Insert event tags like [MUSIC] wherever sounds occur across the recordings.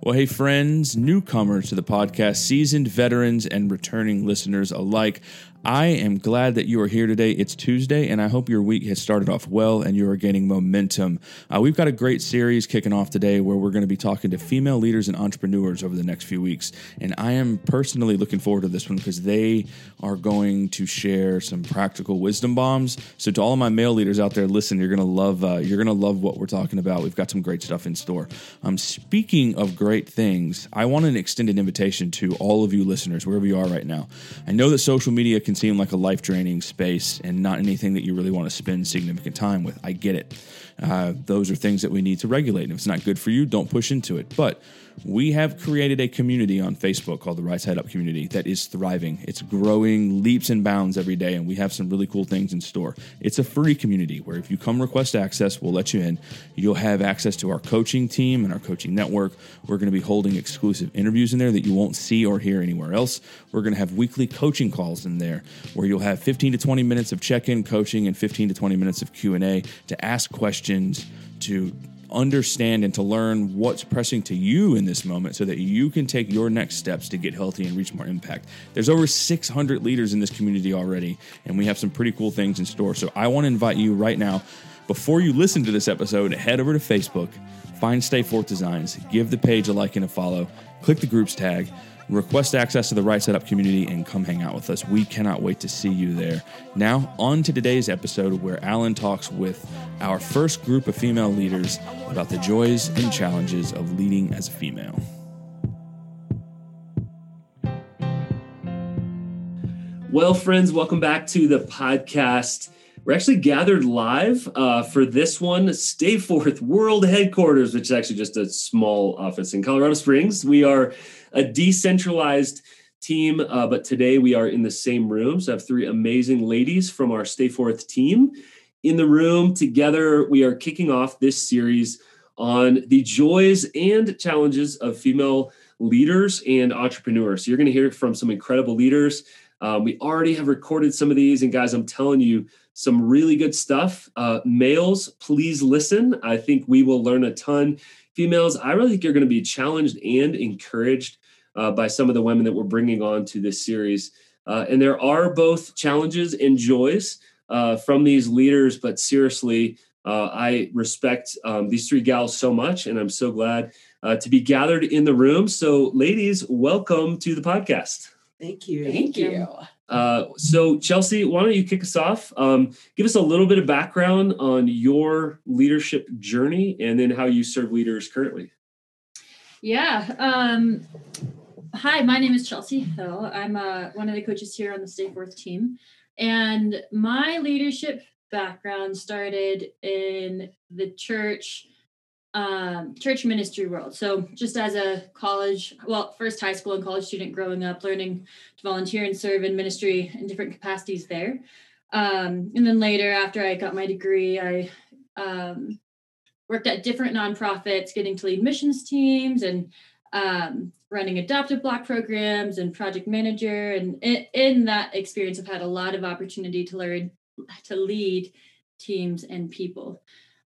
Well, hey, friends, newcomers to the podcast, seasoned veterans, and returning listeners alike. I am glad that you are here today. It's Tuesday, and I hope your week has started off well and you are gaining momentum. Uh, we've got a great series kicking off today where we're going to be talking to female leaders and entrepreneurs over the next few weeks. And I am personally looking forward to this one because they are going to share some practical wisdom bombs. So, to all of my male leaders out there, listen, you're going to love uh, you're going to love what we're talking about. We've got some great stuff in store. Um, speaking of great things, I want an extended invitation to all of you listeners, wherever you are right now. I know that social media can seem like a life draining space and not anything that you really want to spend significant time with. I get it. Uh, those are things that we need to regulate. And if it's not good for you, don't push into it. But we have created a community on Facebook called the Right Side Up Community that is thriving. It's growing leaps and bounds every day, and we have some really cool things in store. It's a free community where if you come request access, we'll let you in. You'll have access to our coaching team and our coaching network. We're going to be holding exclusive interviews in there that you won't see or hear anywhere else. We're going to have weekly coaching calls in there where you'll have 15 to 20 minutes of check-in coaching and 15 to 20 minutes of Q&A to ask questions to understand and to learn what's pressing to you in this moment so that you can take your next steps to get healthy and reach more impact. There's over 600 leaders in this community already, and we have some pretty cool things in store. So I want to invite you right now, before you listen to this episode, head over to Facebook, find Stay Forth Designs, give the page a like and a follow, click the groups tag request access to the Right Side Up community, and come hang out with us. We cannot wait to see you there. Now, on to today's episode where Alan talks with our first group of female leaders about the joys and challenges of leading as a female. Well, friends, welcome back to the podcast. We're actually gathered live uh, for this one, Stay Forth World Headquarters, which is actually just a small office in Colorado Springs. We are a decentralized team, uh, but today we are in the same room. So I have three amazing ladies from our Stay Forth team in the room. Together, we are kicking off this series on the joys and challenges of female leaders and entrepreneurs. So you're going to hear from some incredible leaders. Um, we already have recorded some of these, and guys, I'm telling you, some really good stuff. Uh, males, please listen. I think we will learn a ton females, I really think you're going to be challenged and encouraged uh, by some of the women that we're bringing on to this series. Uh, and there are both challenges and joys uh, from these leaders, but seriously, uh, I respect um, these three gals so much, and I'm so glad uh, to be gathered in the room. So, ladies, welcome to the podcast. Thank you. Thank, Thank you. you. Uh, so, Chelsea, why don't you kick us off? Um, give us a little bit of background on your leadership journey and then how you serve leaders currently. Yeah. Um, hi, my name is Chelsea Hill. I'm uh, one of the coaches here on the Stay Forth team. And my leadership background started in the church um, church ministry world. So, just as a college, well, first high school and college student growing up, learning to volunteer and serve in ministry in different capacities there. Um, and then later, after I got my degree, I um, worked at different nonprofits, getting to lead missions teams and um, running adoptive block programs and project manager. And in, in that experience, I've had a lot of opportunity to learn to lead teams and people.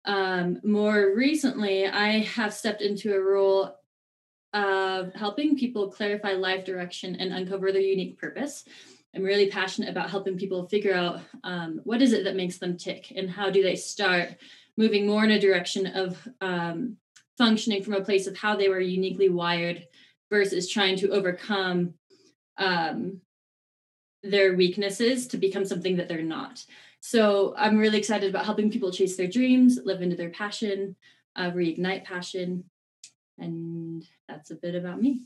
Um, more recently, I have stepped into a role of helping people clarify life direction and uncover their unique purpose. I'm really passionate about helping people figure out um, what is it that makes them tick and how do they start moving more in a direction of um, functioning from a place of how they were uniquely wired versus trying to overcome um, their weaknesses to become something that they're not. So I'm really excited about helping people chase their dreams, live into their passion, uh, reignite passion. And that's a bit about me.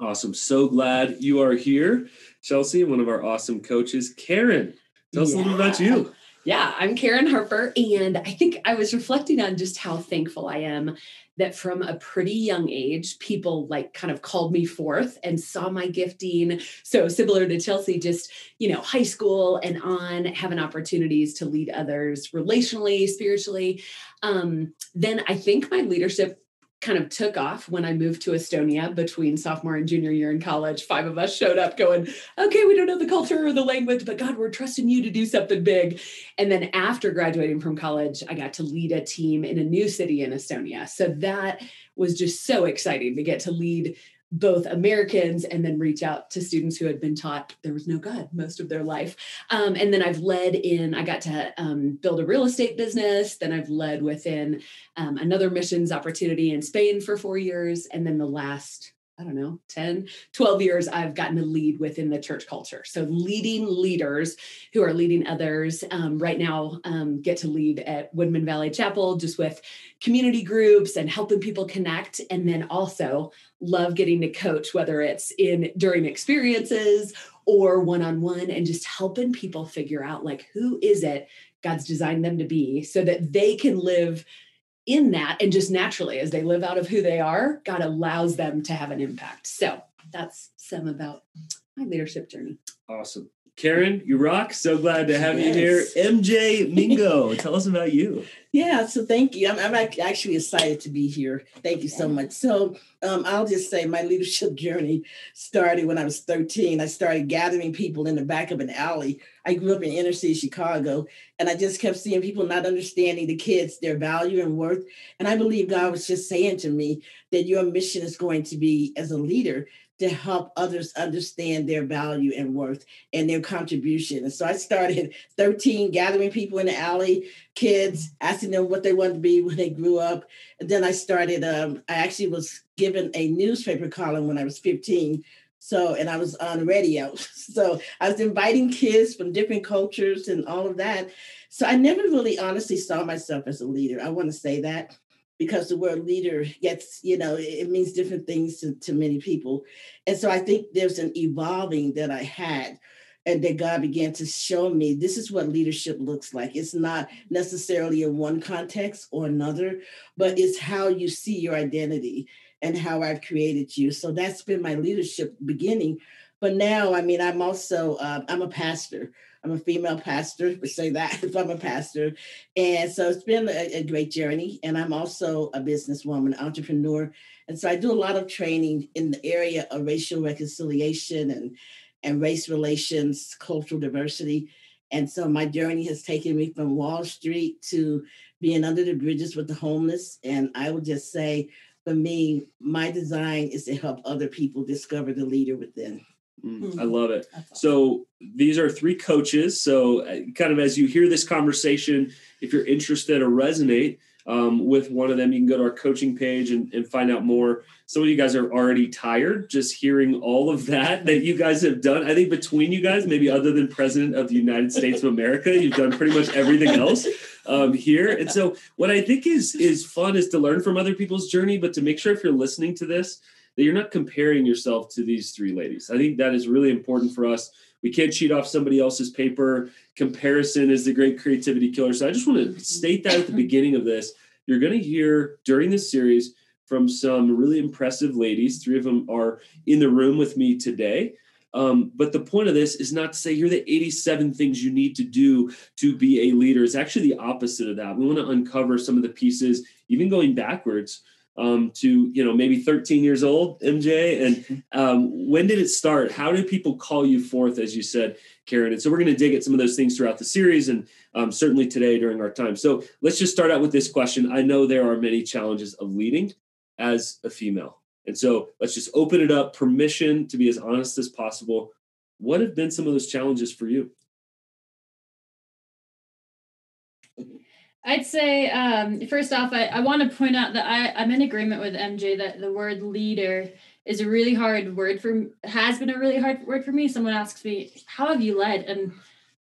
Awesome. So glad you are here, Chelsea, one of our awesome coaches. Karen, tell us yeah. a little bit about you. Yeah, I'm Karen Harper, and I think I was reflecting on just how thankful I am that from a pretty young age, people like kind of called me forth and saw my gifting. So similar to Chelsea, just, you know, high school and on, having opportunities to lead others relationally, spiritually. Um, then I think my leadership kind of took off when I moved to Estonia between sophomore and junior year in college. Five of us showed up going, okay, we don't know the culture or the language, but God, we're trusting you to do something big. And then after graduating from college, I got to lead a team in a new city in Estonia. So that was just so exciting to get to lead both Americans and then reach out to students who had been taught there was no God most of their life. Um, and then I've led in, I got to um, build a real estate business. Then I've led within um, another missions opportunity in Spain for four years. And then the last I don't know, 10, 12 years, I've gotten to lead within the church culture. So, leading leaders who are leading others. Um, right now, um, get to lead at Woodman Valley Chapel just with community groups and helping people connect. And then also love getting to coach, whether it's in during experiences or one on one, and just helping people figure out like who is it God's designed them to be so that they can live in that and just naturally as they live out of who they are god allows them to have an impact. So that's some about my leadership journey. Awesome Karen, you rock. So glad to have yes. you here. MJ Mingo, [LAUGHS] tell us about you. Yeah, so thank you. I'm, I'm actually excited to be here. Thank you so much. So um, I'll just say my [LAUGHS] leadership journey started when I was 13. I started gathering people in the back of an alley. I grew up in inner city Chicago, and I just kept seeing people not understanding the kids, their value and worth. And I believe God was just saying to me that your mission is going to be as a leader to help others understand their value and worth and their contribution. And so I started [LAUGHS] 13 gathering people in the alley, kids, asking them what they wanted to be when they grew up. And then I started, um, I actually was given a newspaper column when I was 15. So, and I was on radio. [LAUGHS] So I was inviting kids from different cultures and all of that. So I never really honestly saw myself as a leader. I want to say that because the word leader gets, you know, it means different things to, to many people. And so I think there's an evolving that I had and that God began to show me this is what leadership looks like. It's not necessarily in one context or another, but it's how you see your identity and how I've created you. So that's been my leadership beginning. But now, I mean, I'm also uh, I'm a pastor. I'm a female pastor, but say that [LAUGHS] if I'm a pastor. And so it's been a, a, great journey. And I'm also a businesswoman, entrepreneur. And so I do a lot of training in the area of racial reconciliation and, and race relations, cultural diversity. And so my journey has taken me from Wall Street to being under the bridges with the homeless. And I will just say, for me, my design is to help other people discover the leader within. Mm, I love it. So these are three coaches. So uh, kind of as you hear this conversation, if you're interested or resonate um, with one of them, you can go to our coaching page and, and find out more. Some of you guys are already tired just hearing all of that [LAUGHS] that you guys have done. I think between you guys, maybe other than President of the United States of America, you've done pretty much everything else um, here. And so what I think is is fun is to learn from other people's journey, but to make sure if you're listening to this that you're not comparing yourself to these three ladies. I think that is really important for us. We can't cheat off somebody else's paper. Comparison is the great creativity killer. So I just want to state that at the beginning of this. You're going to hear during this series from some really impressive ladies. Three of them are in the room with me today. Um, but the point of this is not to say you're the 87 things you need to do to be a leader. It's actually the opposite of that. We want to uncover some of the pieces, even going backwards, um, to you know maybe 13 years old mj and um, when did it start? How did people call you forth as you said karen? And so we're going to dig at some of those things throughout the series and um, certainly today during our time. So let's just start out with this question. I know there are many challenges of leading as a female. And so let's just open it up permission to be as honest as possible. What have been some of those challenges for you I'd say um, first off, I, I want to point out that I, I'm in agreement with MJ that the word leader is a really hard word for has been a really hard word for me. Someone asks me, "How have you led?" and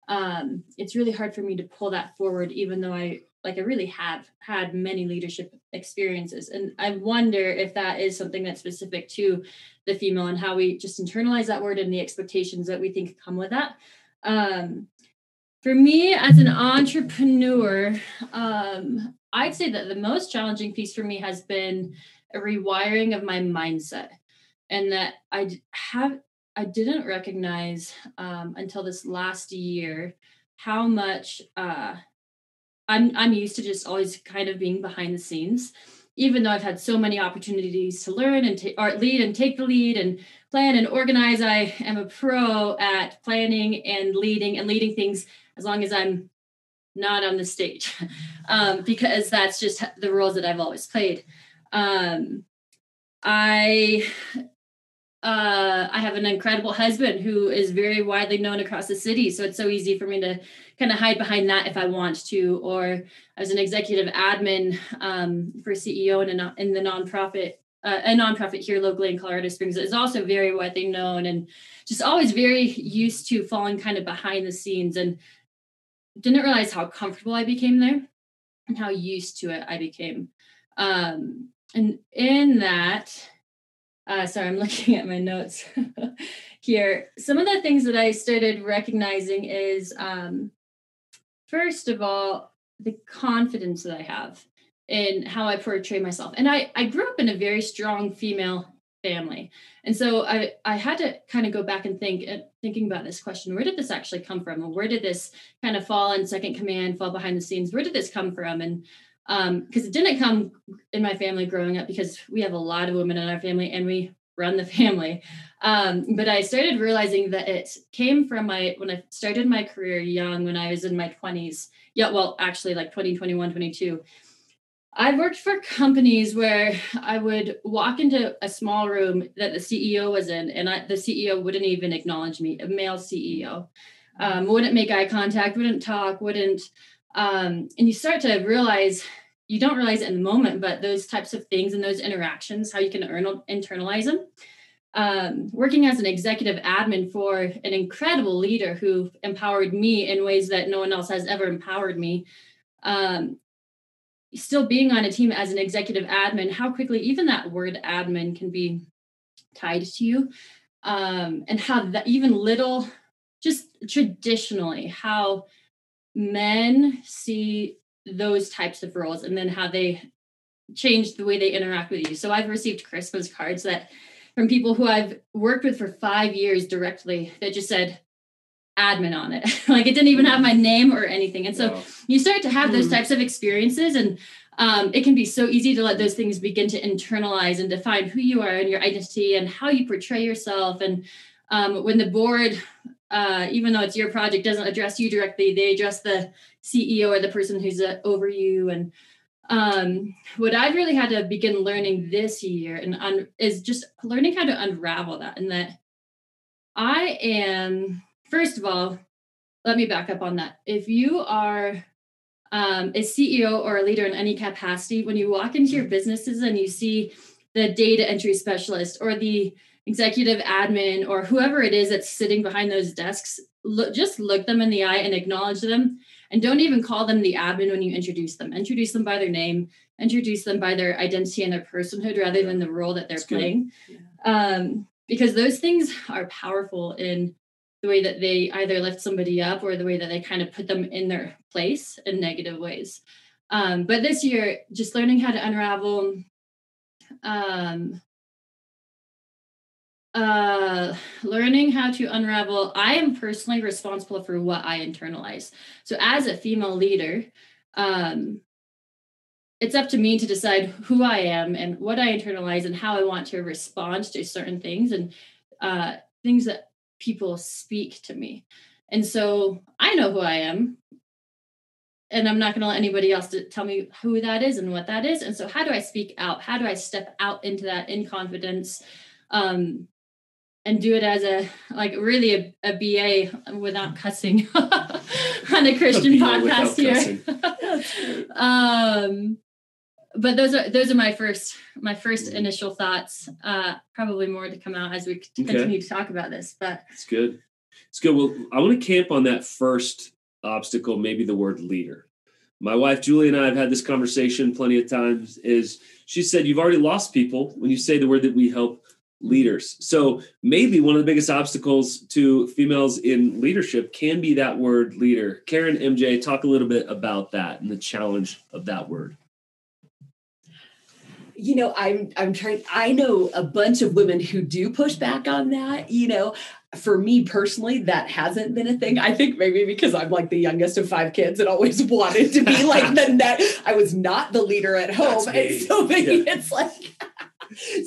um, it's really hard for me to pull that forward, even though I like I really have had many leadership experiences, and I wonder if that is something that's specific to the female and how we just internalize that word and the expectations that we think come with that. Um, for me, as an entrepreneur, um, I'd say that the most challenging piece for me has been a rewiring of my mindset, and that I have I didn't recognize um, until this last year how much uh, I'm I'm used to just always kind of being behind the scenes, even though I've had so many opportunities to learn and take lead and take the lead and plan and organize, I am a pro at planning and leading and leading things as long as I'm not on the stage, [LAUGHS] um, because that's just the roles that I've always played. Um, I uh, I have an incredible husband who is very widely known across the city. So it's so easy for me to kind of hide behind that if I want to. Or as an executive admin um, for CEO in, a, in the nonprofit, uh, a nonprofit here locally in Colorado Springs is also very widely known and just always very used to falling kind of behind the scenes and didn't realize how comfortable I became there and how used to it I became. Um, and in that, uh, sorry, I'm [LAUGHS] looking at my notes [LAUGHS] here. Some of the things that I started recognizing is, um, first of all, the confidence that I have in how I portray myself. And I, I grew up in a very strong female family. And so I, I had to kind of go back and think, uh, thinking about this question, where did this actually come from? Or where did this kind of fall in second command, fall behind the scenes? Where did this come from? And because um, it didn't come in my family growing up because we have a lot of women in our family and we run the [LAUGHS] family. Um, but I started realizing that it came from my when I started my career young when I was in my 20s. Yeah, well, actually like 20, 21, 22. I worked for companies where I would walk into a small room that the CEO was in, and I, the CEO wouldn't even acknowledge me, a male CEO. Um, wouldn't make eye contact, wouldn't talk, wouldn't um, and you start to realize you don't realize it in the moment, but those types of things and those interactions, how you can internalize them. Um, working as an executive admin for an incredible leader who empowered me in ways that no one else has ever empowered me. Um, still being on a team as an executive admin, how quickly even that word admin can be tied to you, um, and how that even little, just traditionally, how men see those types of roles and then how they change the way they interact with you. So I've received Christmas cards that from people who I've worked with for five years directly that just said admin on it. [LAUGHS] like it didn't even have my name or anything. And so wow. you start to have those hmm. types of experiences and um, it can be so easy to let those things begin to internalize and define who you are and your identity and how you portray yourself. And um, when the board uh, even though it's your project, doesn't address you directly. They address the CEO or the person who's uh, over you. And um, what I've really had to begin learning this year and un- is just learning how to unravel that. And that I am, first of all, let me back up on that. If you are um, a CEO or a leader in any capacity, when you walk into your businesses and you see the data entry specialist or the executive admin or whoever it is that's sitting behind those desks look, just look them in the eye and acknowledge them. And don't even call them the admin when you introduce them. Introduce them by their name. Introduce them by their identity and their personhood rather than the role that they're that's playing. Yeah. um, because those things are powerful in the way that they either lift somebody up or the way that they kind of put them in their place in negative ways. Um, but this year just learning how to unravel um, uh learning how to unravel i am personally responsible for what i internalize. So as a female leader um it's up to me to decide who i am and what i internalize and how i want to respond to certain things and uh things that people speak to me. And so i know who i am. And i'm not going to let anybody else to tell me who that is and what that is. And so how do i speak out? How do i step out into that in confidence um and do it as a like really a, a BA without cussing [LAUGHS] on a Christian a podcast here. [LAUGHS] um, but those are those are my first my first mm-hmm. initial thoughts. Uh, probably more to come out as we continue okay. to talk about this. But it's good. It's good. Well, I want to camp on that first obstacle, maybe the word leader. My wife Julie and I have had this conversation plenty of times. Is she said you've already lost people when you say the word that we help leaders. So maybe one of the biggest obstacles to females in leadership can be that word leader. Karen, MJ, talk a little bit about that and the challenge of that word. You know, I'm I'm trying I know a bunch of women who do push back on that, you know. for me personally, that hasn't been a thing. I think maybe because I'm like the youngest of five kids and always [LAUGHS] wanted to be like the [LAUGHS] net. I was not the leader at home. And so [LAUGHS] maybe yeah. it's like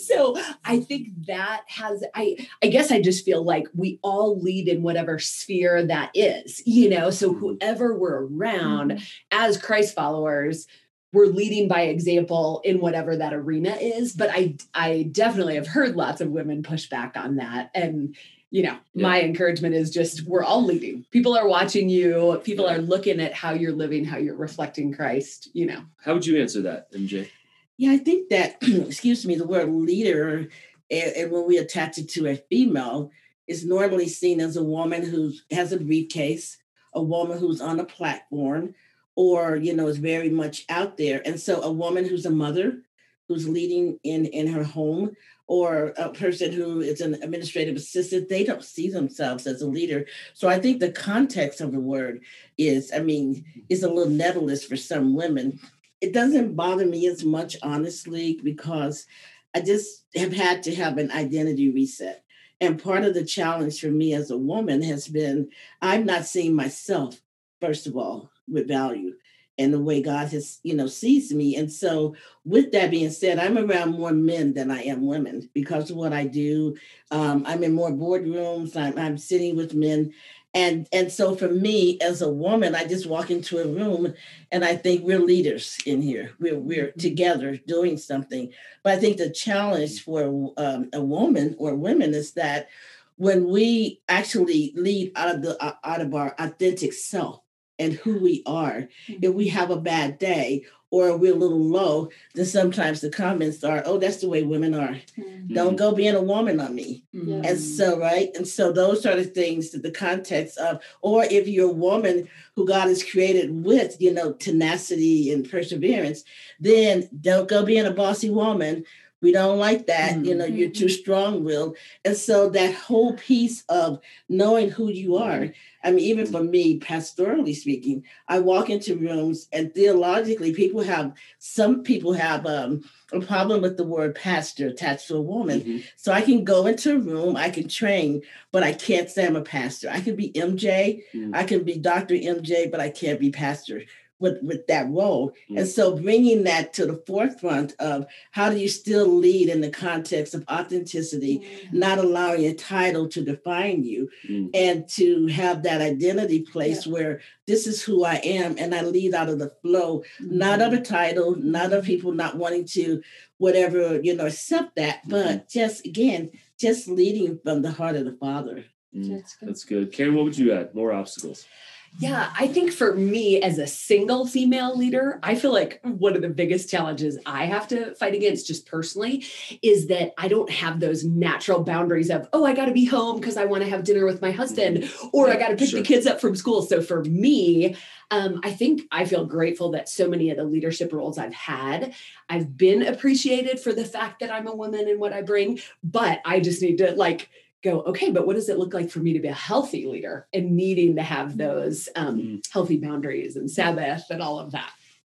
so I think that has I I guess I just feel like we all lead in whatever sphere that is, you know. So mm-hmm. whoever we're around mm-hmm. as Christ followers, we're leading by example in whatever that arena is. But I I definitely have heard lots of women push back on that. And you know, yeah. my encouragement is just we're all leading. People are watching you, people are looking at how you're living, how you're reflecting Christ, you know. How would you answer that, MJ? Yeah, I think that, [CLEARS THROAT] excuse me, the word leader, and, and, when we attach it to a female, is normally seen as a woman who has a briefcase, a woman who's on a platform, or, you know, is very much out there. And so a woman who's a mother, who's leading in, in her home, or a person who is an administrative assistant, they don't see themselves as a leader. So I think the context of the word is, I mean, is a little nebulous for some women. It doesn't bother me as much, honestly, because I just have had to have an identity reset. And part of the challenge for me as a woman has been I'm not seeing myself, first of all, with value and the way God has, you know, sees me. And so, with that being said, I'm around more men than I am women because of what I do. Um, I'm in more boardrooms. I'm, I'm sitting with men, and and so for me as a woman, I just walk into a room and I think we're leaders in here. We're we're mm-hmm. together doing something. But I think the challenge for um, a woman or women is that when we actually lead out of the out of our authentic self and who we are. If we mm-hmm. have a bad day or we're a little low, then sometimes the comments are, oh, that's the way women are. Mm-hmm. Don't go being a woman on me. Mm-hmm. And so, right? And so those are the things that the context of, or if you're a woman who God has created with, you know, tenacity and perseverance, then don't go being a bossy woman we don't like that. Mm-hmm. You know, you're too mm-hmm. strong willed. And so that whole piece of knowing who you are, I mean, even for me, pastorally speaking, I walk into rooms and theologically, people have, some people have um, a problem with the word pastor attached to a woman. Mm-hmm. So I can go into a room, I can train, but I can't say I'm a pastor. I can be MJ, mm-hmm. I can be Dr. MJ, but I can't be pastor with, with that role. Mm-hmm. And so bringing that to the forefront of how do you still lead in the context of authenticity, mm-hmm. not allowing a title to define you, mm-hmm. and to have that identity place yeah. where this is who I am and I lead out of the flow, not of a mm-hmm. title, not of people not wanting to whatever, you know, accept that, but mm-hmm. just again, just leading from the heart of the Father. Mm, that's, good. that's good. Karen, what would you add? More obstacles. Yeah, I think for me as a single female leader, I feel like one of the biggest challenges I have to fight against just personally is that I don't have those natural boundaries of, oh, I got to be home because I want to have dinner with my husband mm-hmm. or yeah, I got to pick sure. the kids up from school. So for me, um, I think I feel grateful that so many of the leadership roles I've had, I've been appreciated for the fact that I'm a woman and what I bring, but I just need to like go, okay, but what does it look like for me to be a healthy leader and needing to have those um, mm. healthy boundaries and Sabbath and all of that?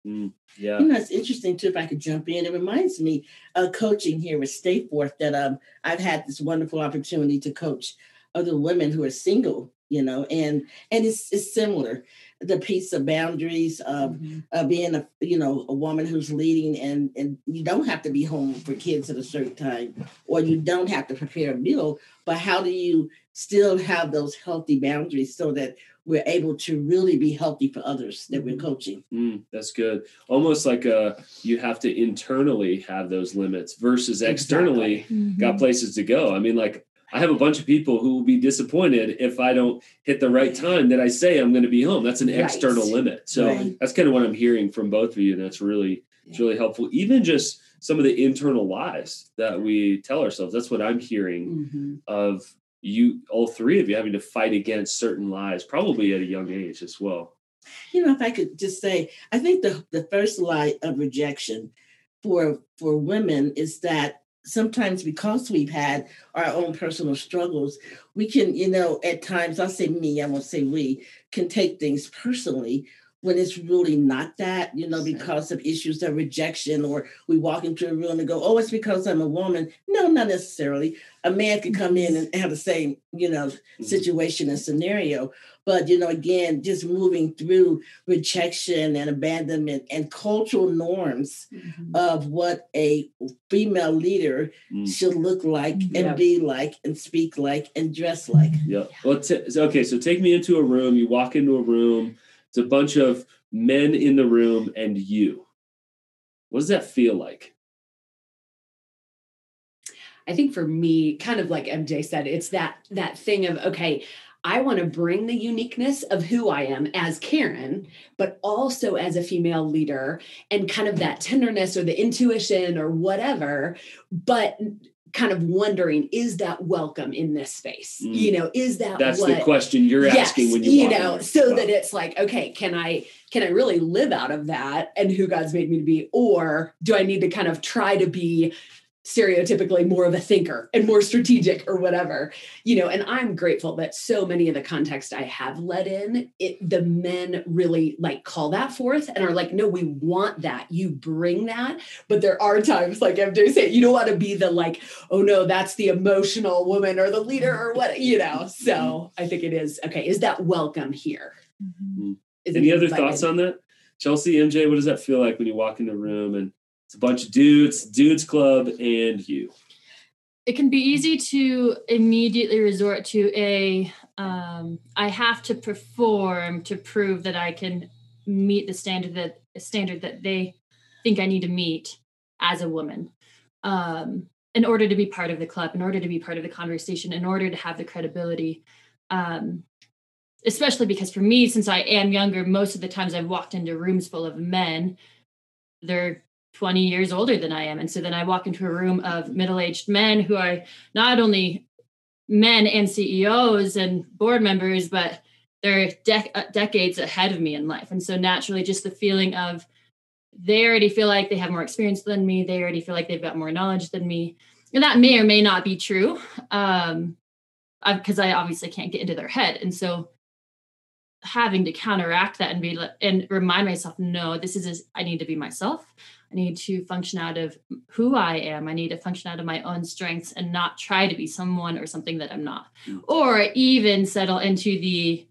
Mm. Yeah. You know, it's interesting too, if I could jump in. It reminds me of coaching here with Stayforth that um, I've had this wonderful opportunity to coach other women who are single, you know, and and it's, it's similar the piece of boundaries of, mm-hmm. of being a you know a woman who's leading and and you don't have to be home for kids at a certain time or you don't have to prepare a meal but how do you still have those healthy boundaries so that we're able to really be healthy for others that we're mm-hmm. coaching. Mm, that's good. Almost like uh, you have to internally have those limits versus externally exactly. mm-hmm. got places to go. I mean, like I have a bunch of people who will be disappointed if I don't hit the right time that I say I'm going to be home. That's an right. external limit. So right. that's kind of what I'm hearing from both of you. And that's really, it's really helpful. Even just some of the internal lies that we tell ourselves. That's what I'm hearing mm-hmm. of you, all three of you having to fight against certain lies, probably at a young age as well. You know, if I could just say, I think the, the first lie of rejection for for women is that sometimes because we've had our own personal struggles, we can, you know, at times, I'll say me, I won't say we, can take things personally when it's really not that, you know, because of issues of rejection, or we walk into a room and go, oh, it's because I'm a woman. No, not necessarily. A man could come in and have the same, you know, situation and scenario. But, you know, again, just moving through rejection and abandonment and cultural norms Mhm. of what a female leader Mm. should look like and Yeah. be like and speak like and dress like. Yeah. Well, t- okay. So take me into a room. You walk into a room. It's a bunch of men in the room and you. What does that feel like? I think for me, kind of like MJ said, it's that that thing of okay, I want to bring the uniqueness of who I am as Karen, but also as a female leader and kind of that tenderness or the intuition or whatever, but kind of wondering is that welcome in this space? Mm. You know, is that That's what the question you're asking when you, you know so that it's like okay can i can i really live out of that and who god's made me to be or do i need to kind of try to be stereotypically more of a thinker and more strategic or whatever you know and i'm grateful that so many of the context i have led in it the men really like call that forth and are like no we want that. You bring that. But there are times like mj said you don't want to be the like oh no that's the emotional woman or the leader or what you know? So i think it is okay is that welcome here? Mm-hmm. Is Any other invited? thoughts on that? Chelsea, MJ, what does that feel like when you walk in the room and a bunch of dudes, dudes club, and you? it can be easy to immediately resort to a um, I have to perform to prove that I can meet the standard that standard that they think I need to meet as a woman um, in order to be part of the club, in order to be part of the conversation, in order to have the credibility. Um, especially because for me, since I am younger, most of the times I've walked into rooms full of men, they're 20 years older than I am. And so then I walk into a room of middle aged men who are not only men and CEOs and board members, but they're uh, decades ahead of me in life. And so naturally, just the feeling of they already feel like they have more experience than me, they already feel like they've got more knowledge than me. And that may or may not be true. Um, because I obviously can't get into their head. And so having to counteract that and be and remind myself, no, this is, I need to be myself. I need to function out of who I am. I need to function out of my own strengths and not try to be someone or something that I'm not. Mm. Or even settle into the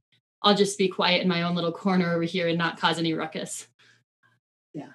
I'll just be quiet in my own little corner over here and not cause any ruckus. Yeah.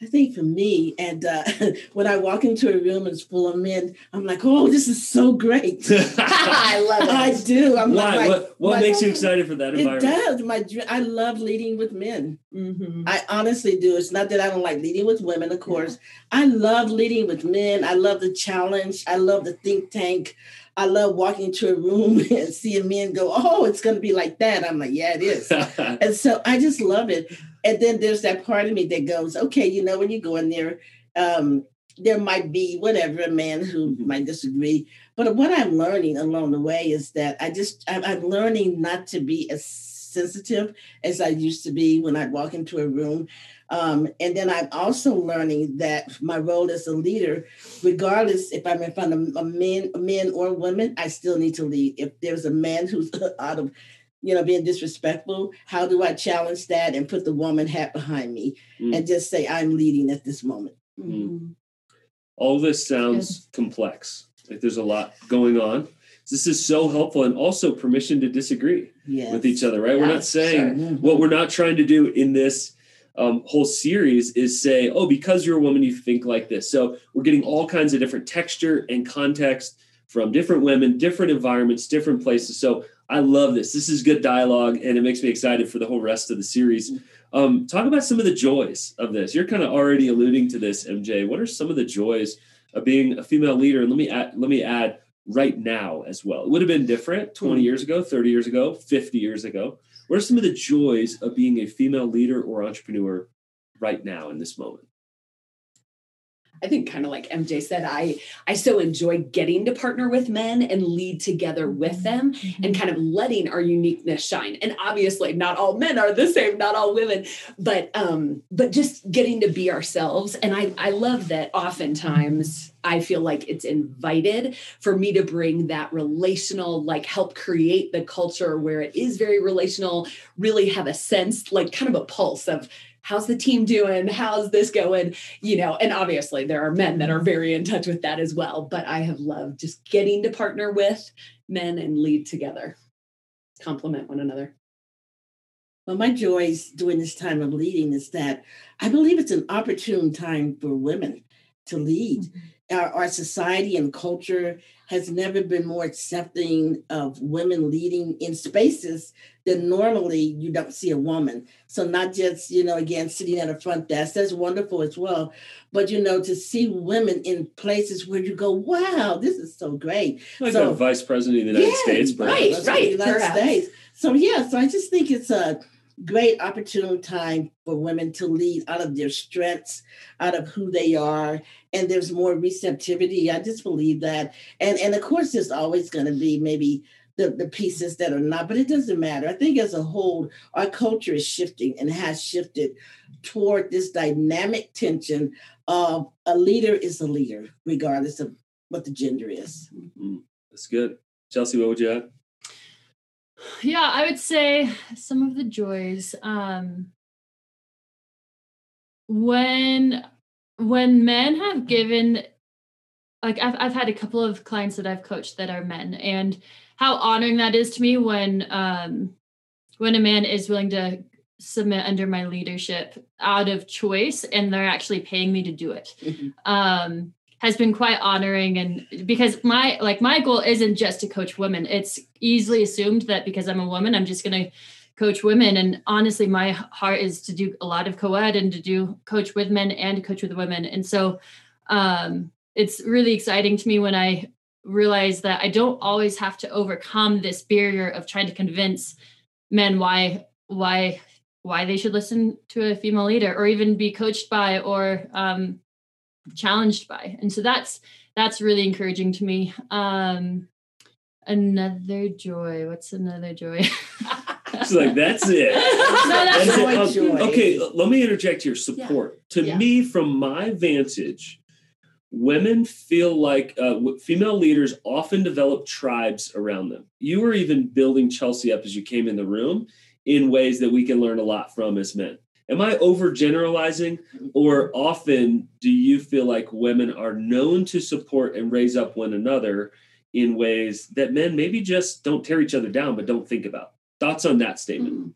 I think for me, and uh, [LAUGHS] when I walk into a room and it's full of men, I'm like, oh, this is so great. [LAUGHS] [LAUGHS] I love it. I do. I'm Why? like, what what my- makes you excited for that environment? It does. My I love leading with men. Mhm. I honestly do. It's not that I don't like leading with women, of course. I love leading with men. I love the challenge. I love the think tank. I love walking into a room [LAUGHS] and seeing men go, oh, it's going to be like that. I'm like, yeah, it is. [LAUGHS] and so I just love it. And then there's that part of me that goes, okay, you know, when you go in there, um, there might be whatever a man who Mhm. might disagree. But what I'm learning along the way is that I just I'm, I'm learning not to be as sensitive as I used to be when I'd walk into a room. Um, and then I'm also learning that my role as a leader, regardless if I'm in front of a men, men or women, I still need to lead. If there's a man who's [LAUGHS] out of you know, being disrespectful. How do I challenge that and put the woman hat behind me Mm. and just say I'm leading at this moment? Mhm. All this sounds complex. Like there's a lot going on. This is so helpful and also permission to disagree Yes. with each other, right? We're not saying sure. what we're not trying to do in this um, whole series is say, oh, because you're a woman, you think like this. So we're getting all kinds of different texture and context from different women, different environments, different places. So I love this. This is good dialogue, and it makes me excited for the whole rest of the series. Um, talk about some of the joys of this. You're kind of already alluding to this, MJ. What are some of the joys of being a female leader? And let me add, let me add right now as well. It would have been different 20 hmm. years ago, 30 years ago, 50 years ago. What are some of the joys of being a female leader or entrepreneur right now in this moment? I think kind of like MJ said, I I so enjoy getting to partner with men and lead together with Mm-hmm. them and kind of letting our uniqueness shine. And obviously not all men are the same, not all women, but um, but just getting to be ourselves. And I I love that oftentimes I feel like it's invited for me to bring that relational, like help create the culture where it is very relational, really have a sense, like kind of a pulse of how's the team doing? How's this going? You know and obviously there are men that are very in touch with that as well but i have loved just getting to partner with men and lead together complement one another. Well, my joys during this time of leading is that I believe it's an opportune time for women to lead. Mm-hmm. Our, our society and culture has never been more accepting of women leading in spaces than normally you don't see a woman. So not just, you know, again, sitting at a front desk, that's wonderful as well. But, you know, to see women in places where you go, wow, this is so great. Like So- a vice president of the United Yeah, States, perhaps. right, That's the right, United. States. So yeah, so I just think it's a great opportune time for women to lead out of their strengths, out of who they are, and there's more receptivity. I just believe that, and and of course, there's always going to be maybe. The, the pieces that are not, but it doesn't matter. I think as a whole, our culture is shifting and has shifted toward this dynamic tension of a leader is a leader, regardless of what the gender is. Mhm. That's good. Chelsea, what would you add? Yeah, I would say some of the joys. Um, when when men have given like I've I've had a couple of clients that I've coached that are men and how honoring that is to me when um when a man is willing to submit under my leadership out of choice and they're actually paying me to do it [LAUGHS] um has been quite honoring and because my like my goal isn't just to coach women. It's easily assumed that because i'm a woman i'm just going to coach women. And honestly my heart is to do a lot of co-ed and to do coach with men and coach with women. And so um it's really exciting to me when i realize that i don't always have to overcome this barrier of trying to convince men why why why they should listen to a female leader or even be coached by or um challenged by and so that's that's really encouraging to me um another joy what's another joy She's like, that's it. [LAUGHS] that's That's it. joy, joy. Okay, let me interject here. Support. To Yeah. me, from my vantage, women feel like uh, female leaders often develop tribes around them. You were even building Chelsea up as you came in the room in ways that we can learn a lot from as men. Am I overgeneralizing, or often do you feel like women are known to support and raise up one another in ways that men maybe just don't tear each other down, but don't think about? Thoughts on that statement?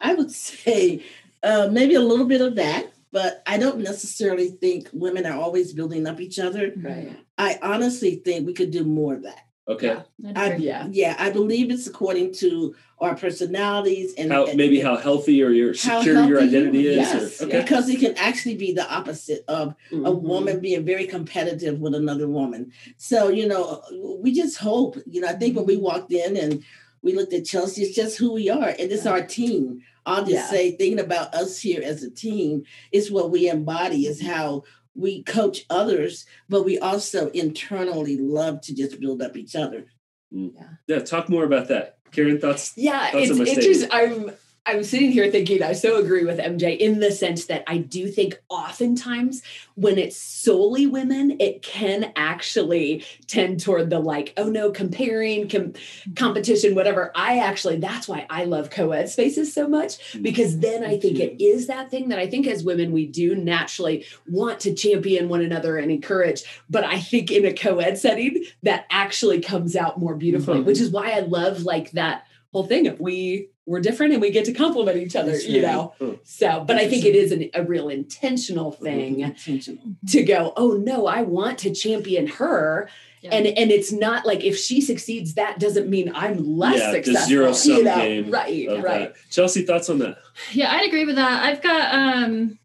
I would [LAUGHS] say uh, maybe a little bit of that, but I don't necessarily think women are always building up each other. right I honestly think we could do more of that. Okay. Yeah. I'd I, agree. Yeah. yeah, I believe it's according to our personalities and, how and maybe how healthy or your secure your identity you- is. Yes, or, okay. because it can actually be the opposite of a Mhm. woman being very competitive with another woman. So, you know, we just hope, you know, I think when we walked in and we looked at Chelsea, it's just who we are. And it's our team. I'll just Yeah. say, thinking about us here as a team is what we embody, is how we coach others, but we also internally love to just build up each other. Mm. Yeah, Yeah. talk more about that. Karen, thoughts? Yeah, Thoughts it's on my interesting. I'm I'm sitting here thinking I so agree with MJ in the sense that I do think oftentimes when it's solely women, it can actually tend toward the like, oh no, comparing, com- competition, whatever. I actually that's why I love co-ed spaces so much because then I think it is that thing that I think as women we do naturally want to champion one another and encourage. But I think in a co-ed setting that actually comes out more beautifully, Mhm. which is why I love like that whole thing of we we're different and we get to compliment each other, That's you right. know. Oh, So, but I think it is an, a real intentional thing Intentional. to go, oh no, I want to champion her. Yeah. And and it's not like if she succeeds, that doesn't mean I'm less Yeah, the successful. zero-sum you know? game Right, right. that. Chelsea, thoughts on that? yeah i'd agree with that i've got um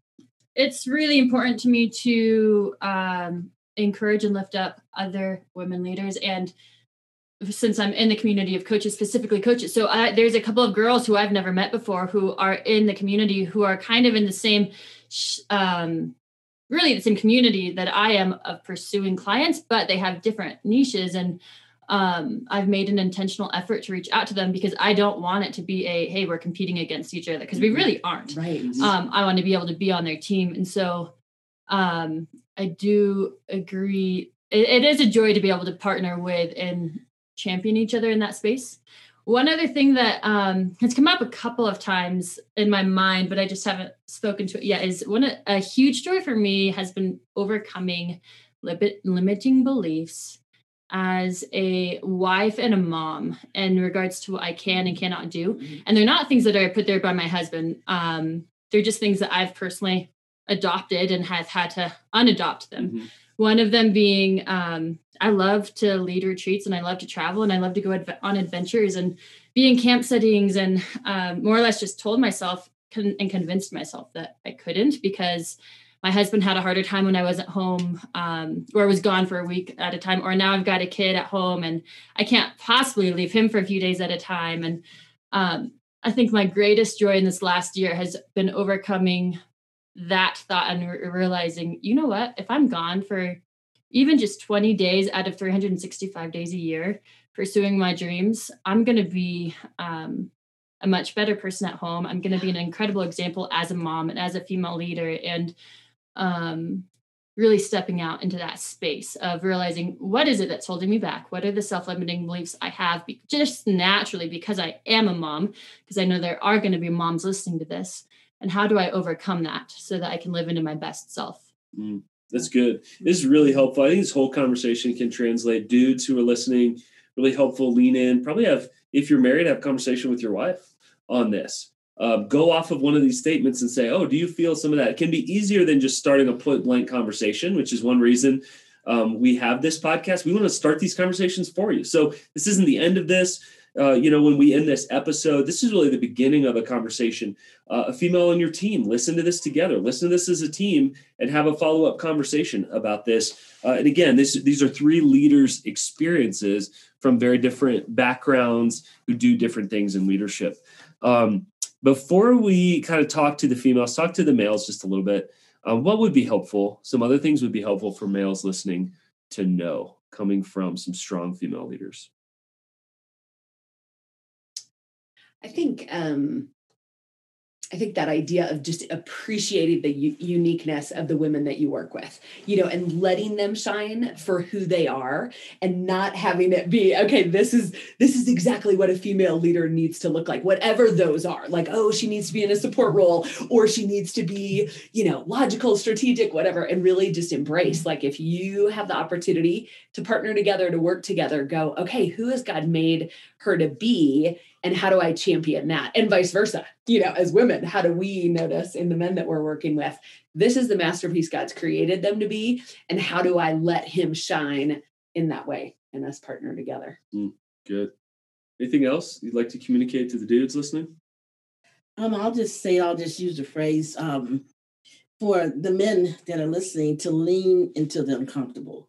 it's really important to me to um encourage and lift up other women leaders and since i'm in the community of coaches specifically coaches so I, there's a couple of girls who i've never met before who are in the community who are kind of in the same um really the same community that I am of pursuing clients, but they have different niches. And um, I've made an intentional effort to reach out to them because I don't want it to be a hey, we're competing against each other because we really aren't. Right. Um, I want to be able to be on their team, and so um, I do agree. It, it is a joy to be able to partner with and champion each other in that space. One other thing that um, has come up a couple of times in my mind, but I just haven't spoken to it yet, is one a huge joy for me has been overcoming limit, limiting beliefs as a wife and a mom in regards to what I can and cannot do. Mm-hmm. And they're not things that are put there by my husband. Um, they're just things that I've personally adopted and have had to unadopt them. Mm-hmm. One of them being um, I love to lead retreats and I love to travel and I love to go on adventures and be in camp settings and um, more or less just told myself con- and convinced myself that I couldn't because my husband had a harder time when I wasn't home um, or was gone for a week at a time, or now I've got a kid at home and I can't possibly leave him for a few days at a time. And um, I think my greatest joy in this last year has been overcoming that thought and re- realizing, you know what, if I'm gone for even just 20 days out of 365 days a year pursuing my dreams, I'm going to be um, a much better person at home. I'm going to be an incredible example as a mom and as a female leader. And um, really stepping out into that space of realizing what is it that's holding me back? What are the self limiting beliefs I have be- just naturally because I am a mom, because I know there are going to be moms listening to this and how do I overcome that so that I can live into my best self? Mm, that's good. This is really helpful. I think this whole conversation can translate. Dudes who are listening, really helpful. Lean in. Probably have, if you're married, have a conversation with your wife on this. Uh, go off of one of these statements and say, "Oh, do you feel some of that?" It can be easier than just starting a point blank conversation, which is one reason um, we have this podcast. We want to start these conversations for you. So this isn't the end of this uh, you know, when we end this episode, this is really the beginning of a conversation. Uh, a female on your team, listen to this together. Listen to this as a team and have a follow up conversation about this. Uh, and again, this, these are three leaders' experiences from very different backgrounds who do different things in leadership. Um, before we kind of talk to the females, talk to the males just a little bit. Um, what would be helpful? Some other things would be helpful for males listening to know coming from some strong female leaders. I think um, I think that idea of just appreciating the u- uniqueness of the women that you work with, you know, and letting them shine for who they are and not having it be, okay, this is this is exactly what a female leader needs to look like, whatever those are. Like, oh, she needs to be in a support role or she needs to be, you know, logical, strategic, whatever, and really just embrace like if you have the opportunity to partner together, to work together, go, okay, who has God made her to be? And how do i champion that? And vice versa you know as women how do we notice in the men that we're working with this is the masterpiece god's created them to be and how do i let him shine in that way and us partner together? Mm, good. Anything else you'd like to communicate to the dudes listening? Um i'll just say i'll just use the phrase um for the men that are listening to lean into the uncomfortable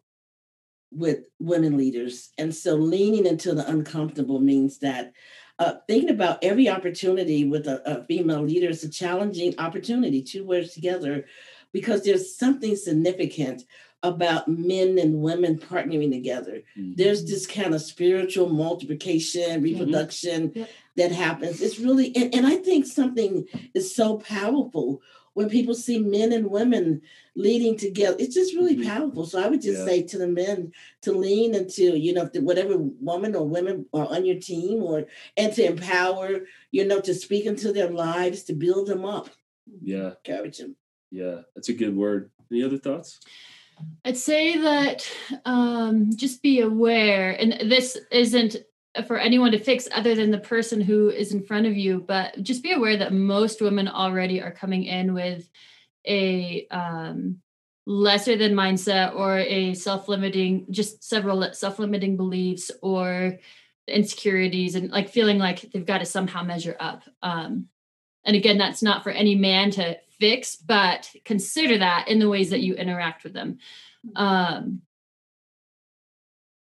with women leaders. And so leaning into the uncomfortable means that uh, thinking about every opportunity with a, a female leader is a challenging opportunity, two words together, because there's something significant about men and women partnering together. Mm-hmm. There's this kind of spiritual multiplication, mm-hmm. reproduction mm-hmm. that happens. It's really, and, and I think something is so powerful when people see men and women leading together, it's just really mm-hmm. powerful. So I would just yeah. say to the men to lean into, you know, whatever woman or women are on your team or and to empower, you know, to speak into their lives, to build them up. Yeah. Encourage them. Yeah, that's a good word. Any other thoughts? I'd say that um, just be aware, and this isn't for anyone to fix other than the person who is in front of you but just be aware that most women already are coming in with a um, lesser than mindset or a self-limiting just several self-limiting beliefs or insecurities and like feeling like they've got to somehow measure up um, and again that's not for any man to fix but consider that in the ways that you interact with them. Um,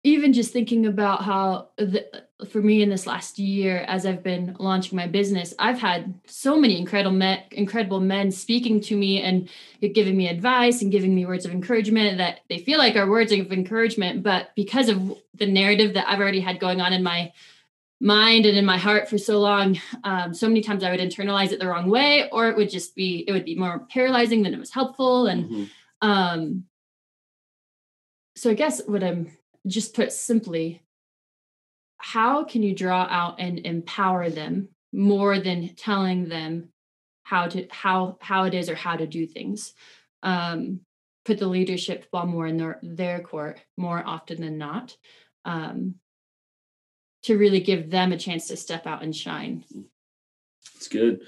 even just thinking about how the, for me in this last year as i've been launching my business i've had so many incredible men, incredible men speaking to me and giving me advice and giving me words of encouragement that they feel like are words of encouragement but because of the narrative that i've already had going on in my mind and in my heart for so long um, so many times i would internalize it the wrong way or it would just be it would be more paralyzing than it was helpful and mm-hmm. um so i guess what i'm just put simply how can you draw out and empower them more than telling them how to how how it is or how to do things? Um, put the leadership ball more in their their court more often than not um, to really give them a chance to step out and shine. It's good.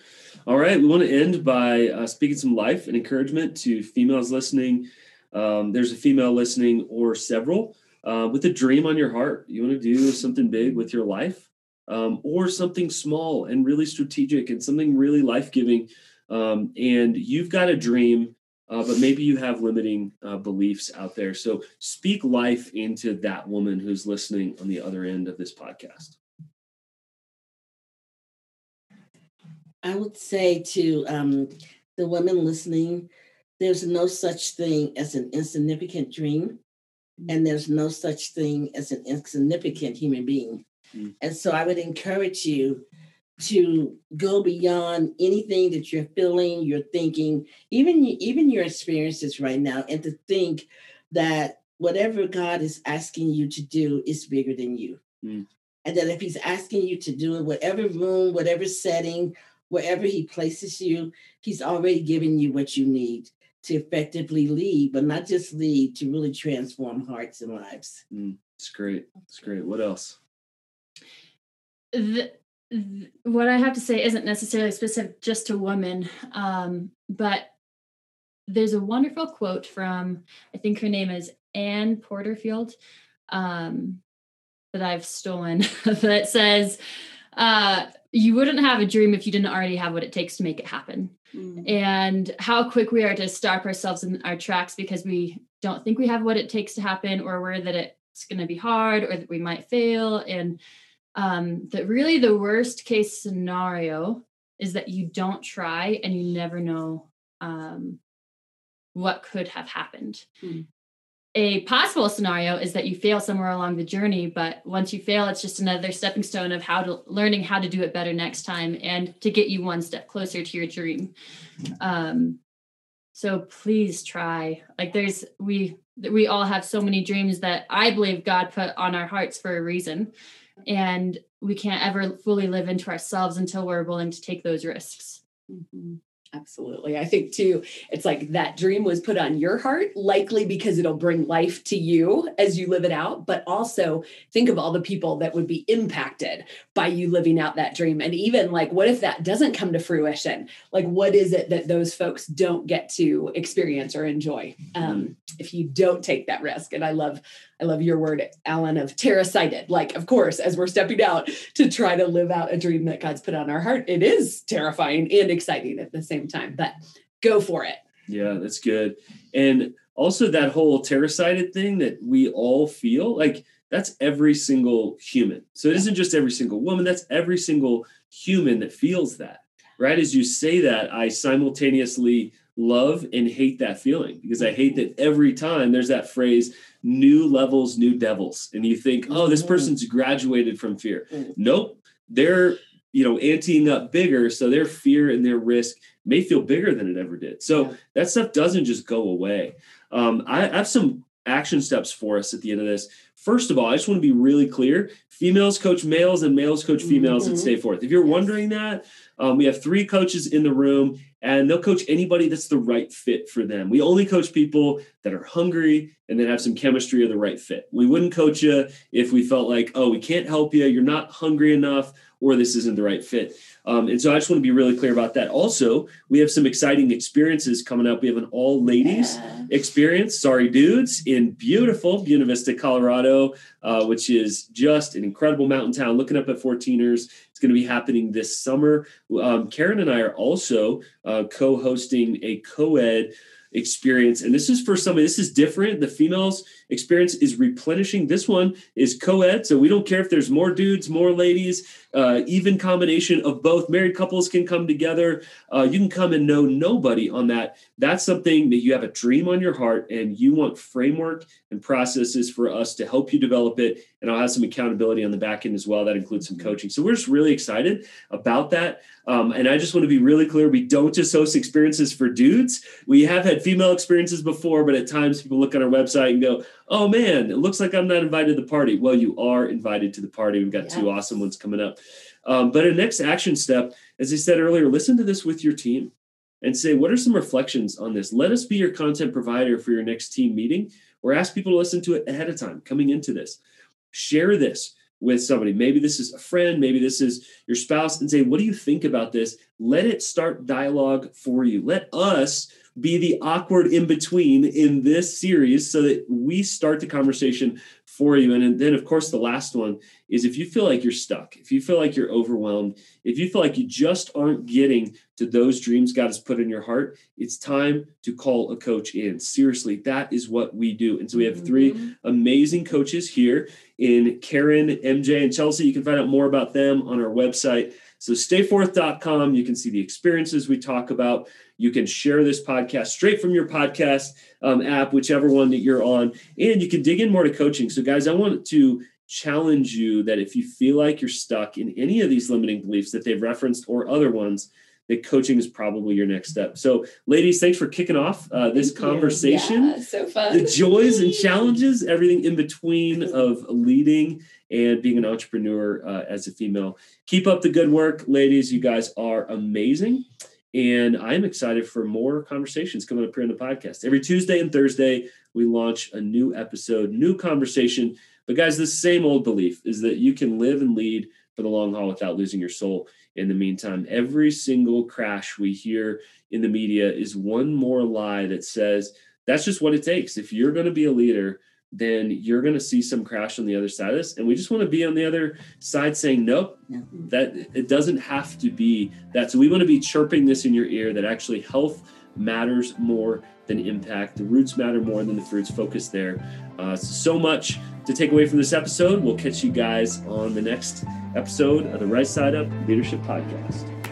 All right we want to end by uh, speaking some life and encouragement to females listening. Um, there's a female listening or several uh, with a dream on your heart. You want to do something big with your life, um, or something small and really strategic and something really life giving. Um, and you've got a dream, uh, but maybe you have limiting uh, beliefs out there. So speak life into that woman who's listening on the other end of this podcast. I would say to um, the women listening, there's no such thing as an insignificant dream and there's no such thing as an insignificant human being. Mm. And so I would encourage you to go beyond anything that you're feeling, you're thinking, even even your experiences right now, and to think that whatever God is asking you to do is bigger than you. Mm. And that if He's asking you to do it, whatever room, whatever setting, wherever He places you, He's already given you what you need to effectively lead, but not just lead, to really transform hearts and lives. Mm, it's great. It's great. What else? The, the, what I have to say isn't necessarily specific just to women, um, but there's a wonderful quote from, I think her name is Anne Porterfield, um, that I've stolen [LAUGHS] that says, uh, you wouldn't have a dream if you didn't already have what it takes to make it happen. Mm. And how quick we are to stop ourselves in our tracks because we don't think we have what it takes to happen or we're that it's going to be hard or that we might fail. And um, that really the worst case scenario is that you don't try and you never know um, what could have happened. Mm a possible scenario is that you fail somewhere along the journey but once you fail it's just another stepping stone of how to learning how to do it better next time and to get you one step closer to your dream. Um, so please try. Like there's we we all have so many dreams that i believe god put on our hearts for a reason. And we can't ever fully live into ourselves until we're willing to take those risks. Mm-hmm. Absolutely. I think too, it's like that dream was put on your heart, likely because it'll bring life to you as you live it out. But also think of all the people that would be impacted by you living out that dream. And even like, what if that doesn't come to fruition? Like, what is it that those folks don't get to experience or enjoy um, if you don't take that risk? And I love I love your word, Alan, of terra-sighted. Like, of course, as we're stepping out to try to live out a dream that God's put on our heart, it is terrifying and exciting at the same time. But go for it. Yeah, that's good. And also that whole terra-sighted thing that we all feel like that's every single human. So it isn't just every single woman, that's every single human that feels that. Right. As you say that, I simultaneously love and hate that feeling because I hate that every time there's that phrase, new levels, new devils. And you think, oh, this mm-hmm. person's graduated from fear. Mm. Nope. They're, you know, anteing up bigger. So their fear and their risk may feel bigger than it ever did. So yeah. that stuff doesn't just go away. Um, I, I have some action steps for us at the end of this. First of all, I just want to be really clear females coach males and males coach females mm-hmm. at Stay Forth. If you're wondering that, um, we have three coaches in the room and they'll coach anybody that's the right fit for them. We only coach people that are hungry and that have some chemistry or the right fit. We wouldn't coach you if we felt like, oh, we can't help you, you're not hungry enough, or this isn't the right fit. Um, and so I just want to be really clear about that. Also, we have some exciting experiences coming up. We have an all ladies yeah. experience, sorry dudes, in beautiful Buena Vista, Colorado, uh, which is just an incredible mountain town. Looking up at 14ers, it's going to be happening this summer. Um, Karen and I are also uh, co hosting a co ed experience. And this is for somebody, this is different. The females experience is replenishing. This one is co ed. So we don't care if there's more dudes, more ladies, uh, even combination of both. Married couples can come together. Uh, you can come and know nobody on that. That's something that you have a dream on your heart and you want framework and processes for us to help you develop it. And I'll have some accountability on the back end as well. That includes some coaching. So we're just really excited about that. Um, and I just want to be really clear we don't just host experiences for dudes. We have had female experiences before, but at times people look on our website and go, oh man, it looks like I'm not invited to the party. Well, you are invited to the party. We've got yes. two awesome ones coming up. Um, but a next action step, as I said earlier, listen to this with your team and say, what are some reflections on this? Let us be your content provider for your next team meeting or ask people to listen to it ahead of time coming into this. Share this with somebody. Maybe this is a friend, maybe this is your spouse, and say, What do you think about this? Let it start dialogue for you. Let us be the awkward in between in this series so that we start the conversation for you. And then, of course, the last one is if you feel like you're stuck, if you feel like you're overwhelmed, if you feel like you just aren't getting to those dreams God has put in your heart, it's time to call a coach in. Seriously, that is what we do. And so we have three mm-hmm. amazing coaches here in Karen, MJ, and Chelsea. You can find out more about them on our website. So stayforth.com. You can see the experiences we talk about. You can share this podcast straight from your podcast um, app, whichever one that you're on, and you can dig in more to coaching. So, guys, I want to challenge you that if you feel like you're stuck in any of these limiting beliefs that they've referenced or other ones, that coaching is probably your next step. So, ladies, thanks for kicking off uh, this Thank conversation. Yeah, so fun. The joys and [LAUGHS] challenges, everything in between [LAUGHS] of leading and being an entrepreneur uh, as a female. Keep up the good work, ladies. You guys are amazing. And I'm excited for more conversations coming up here on the podcast. Every Tuesday and Thursday, we launch a new episode, new conversation. But, guys, the same old belief is that you can live and lead for the long haul without losing your soul in the meantime. Every single crash we hear in the media is one more lie that says that's just what it takes. If you're going to be a leader, then you're going to see some crash on the other side of this. And we just want to be on the other side saying, nope, that it doesn't have to be that. So we want to be chirping this in your ear that actually health matters more than impact. The roots matter more than the fruits. Focus there. Uh, so much to take away from this episode. We'll catch you guys on the next episode of the Right Side Up Leadership Podcast.